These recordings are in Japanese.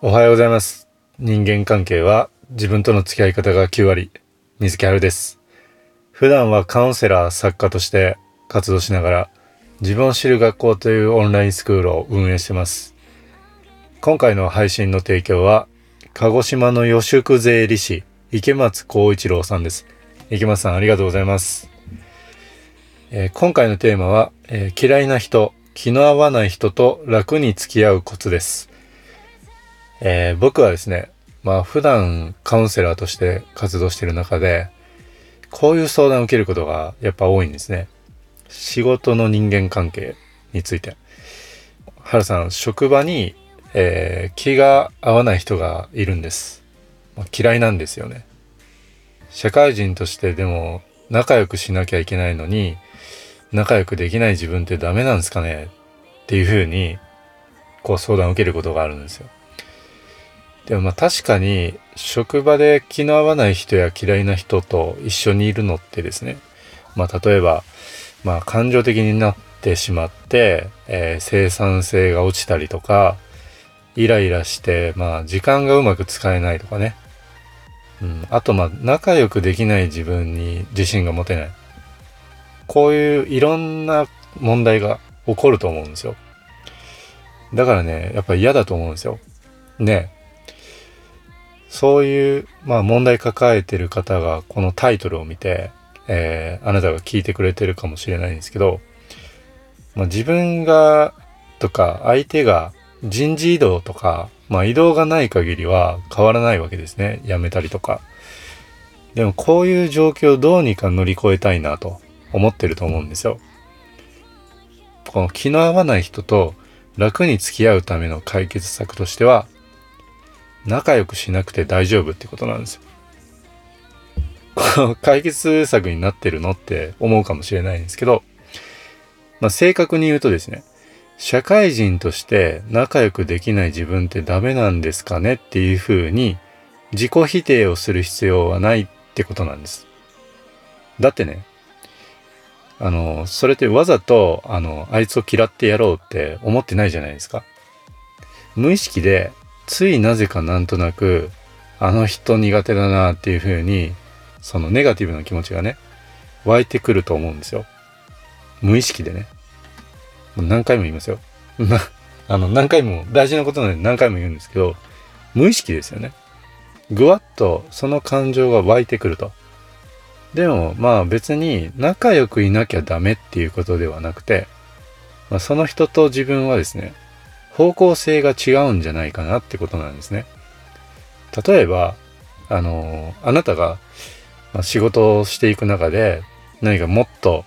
おはようございます。人間関係は自分との付き合い方が9割。水木春です。普段はカウンセラー、作家として活動しながら自分を知る学校というオンラインスクールを運営してます。今回の配信の提供は鹿児島の予宿税理士池松光一郎さんです。池松さんありがとうございます。えー今回のテーマは、えー嫌いな人、気の合わない人と楽に付き合うコツです。えー僕はですね、まあ普段カウンセラーとして活動している中で、こういう相談を受けることがやっぱ多いんですね。仕事の人間関係について。原さん、職場に、えー気が合わない人がいるんです。まあ嫌いなんですよね。社会人としてでも仲良くしなきゃいけないのに、仲良くできない自分ってダメなんですかね？っていうふうに、こう相談を受けることがあるんですよ。でもまあ確かに職場で気の合わない人や嫌いな人と一緒にいるのってですね、まあ例えば、まあ感情的になってしまって、えー生産性が落ちたりとか、イライラして、まあ時間がうまく使えないとかね。うん、あとまあ仲良くできない自分に自信が持てない。こういういろんな問題が起こると思うんですよ。だからね、やっぱり嫌だと思うんですよ。ね。そういう、まあ問題抱えてる方がこのタイトルを見て、えーあなたが聞いてくれてるかもしれないんですけど、まあ、自分がとか相手が人事異動とか、まあ移動がない限りは変わらないわけですね。辞めたりとか。でもこういう状況をどうにか乗り越えたいなと思ってると思うんですよ。この気の合わない人と楽に付き合うための解決策としては、仲良くしなくて大丈夫ってことなんですよ。解決策になってるのって思うかもしれないんですけど、まあ、正確に言うとですね、社会人として仲良くできない自分ってダメなんですかねっていうふうに自己否定をする必要はないってことなんです。だってね、あの、それってわざと、あの、あいつを嫌ってやろうって思ってないじゃないですか。無意識で、ついなぜかなんとなく、あの人苦手だなっていうふうに、そのネガティブな気持ちがね、湧いてくると思うんですよ。無意識でね。何回も言いますよ。な、あの、何回も、大事なことなので何回も言うんですけど、無意識ですよね。ぐわっとその感情が湧いてくると。でも、まあ別に仲良くいなきゃダメっていうことではなくて、まあ、その人と自分はですね、方向性が違うんじゃないかなってことなんですね。例えば、あの、あなたが、仕事をしていく中で何かもっと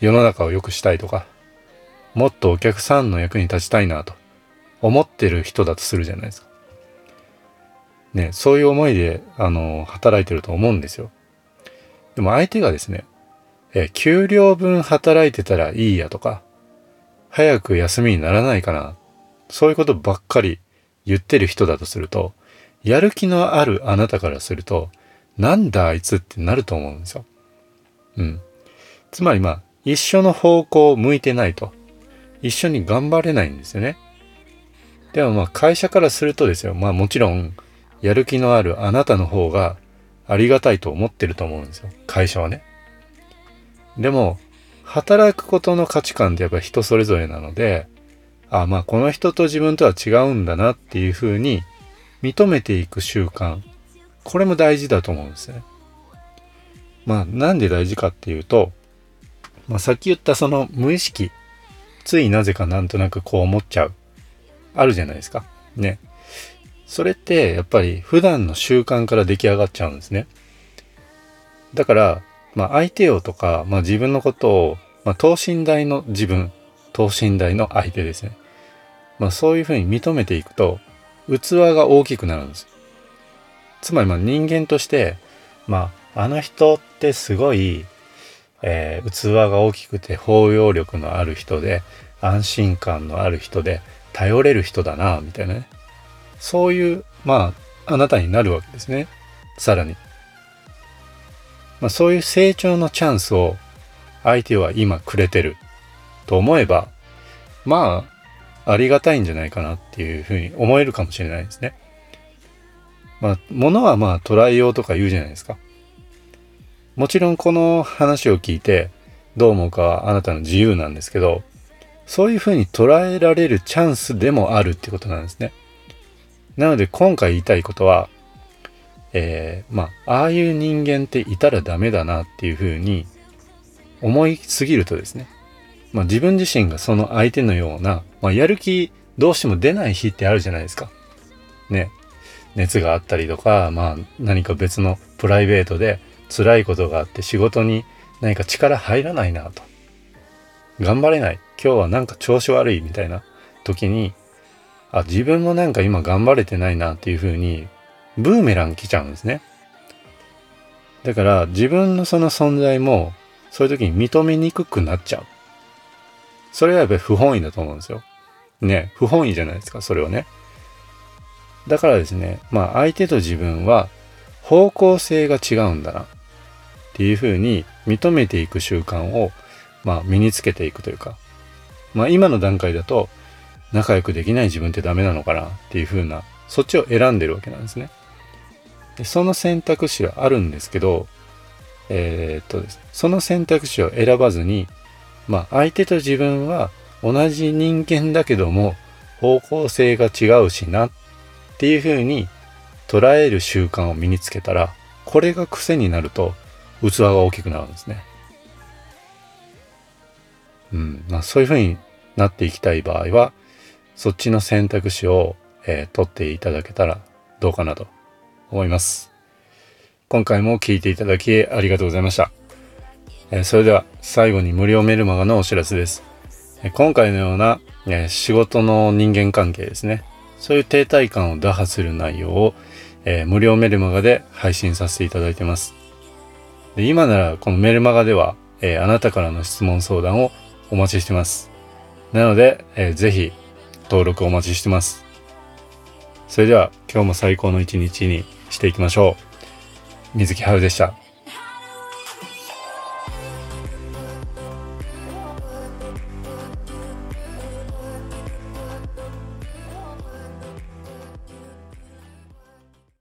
世の中を良くしたいとか、もっとお客さんの役に立ちたいなと思ってる人だとするじゃないですか。ね、そういう思いで、あの、働いてると思うんですよ。でも相手がですね、え、給料分働いてたらいいやとか、早く休みにならないかな、そういうことばっかり言ってる人だとすると、やる気のあるあなたからすると、なんだあいつってなると思うんですよ。うん。つまりまあ、一緒の方向を向いてないと。一緒に頑張れないんですよね。でもまあ会社からするとですよ。まあもちろん、やる気のあるあなたの方がありがたいと思ってると思うんですよ。会社はね。でも、働くことの価値観ってやっぱ人それぞれなので、あまあこの人と自分とは違うんだなっていうふうに認めていく習慣。これも大事だと思うんですね。まあなんで大事かっていうと、まあさっき言ったその無意識、ついなぜかなんとなくこう思っちゃう。あるじゃないですか。ね。それってやっぱり普段の習慣から出来上がっちゃうんですね。だから、まあ相手をとか、まあ自分のことを、まあ等身大の自分、等身大の相手ですね。まあそういうふうに認めていくと、器が大きくなるんです。つまりまあ人間として、まああの人ってすごい、えー器が大きくて包容力のある人で、安心感のある人で、頼れる人だな、みたいなね。そういう、まあ、あなたになるわけですね。さらに。まあ、そういう成長のチャンスを相手は今くれてると思えば、まあ、ありがたいんじゃないかなっていうふうに思えるかもしれないですね。まあ、物はまあ捉えようとか言うじゃないですか。もちろんこの話を聞いてどう思うかはあなたの自由なんですけど、そういうふうに捉えられるチャンスでもあるってことなんですね。なので今回言いたいことは、えー、まあ、ああいう人間っていたらダメだなっていうふうに思いすぎるとですね、まあ、自分自身がその相手のような、まあ、やる気どうしても出ない日ってあるじゃないですか。ね。熱があったりとか、まあ何か別のプライベートで辛いことがあって仕事に何か力入らないなと。頑張れない。今日はなんか調子悪いみたいな時に、あ、自分もなんか今頑張れてないなっていう風に、ブーメラン来ちゃうんですね。だから自分のその存在もそういう時に認めにくくなっちゃう。それはやっぱり不本意だと思うんですよ。ね、不本意じゃないですか、それはね。だからですね、まあ相手と自分は方向性が違うんだなっていうふうに認めていく習慣を、まあ身につけていくというか、まあ今の段階だと仲良くできない自分ってダメなのかなっていうふうな、そっちを選んでるわけなんですね。でその選択肢はあるんですけど、えー、っとです、ね、その選択肢を選ばずに、まあ相手と自分は同じ人間だけども方向性が違うしなっていうふうに捉える習慣を身につけたらこれが癖になると器が大きくなるんですね。うん。まあそういうふうになっていきたい場合はそっちの選択肢を、えー、取っていただけたらどうかなと思います。今回も聞いていただきありがとうございました。え、それでは最後に無料メルマガのお知らせです。今回のような、え仕事の人間関係ですね。そういう停滞感を打破する内容を、え、無料メルマガで配信させていただいてます。で今ならこのメルマガでは、え、あなたからの質問相談をお待ちしてます。なので、えー、ぜひ登録お待ちしてます。それでは今日も最高の一日にしていきましょう。水木春でした。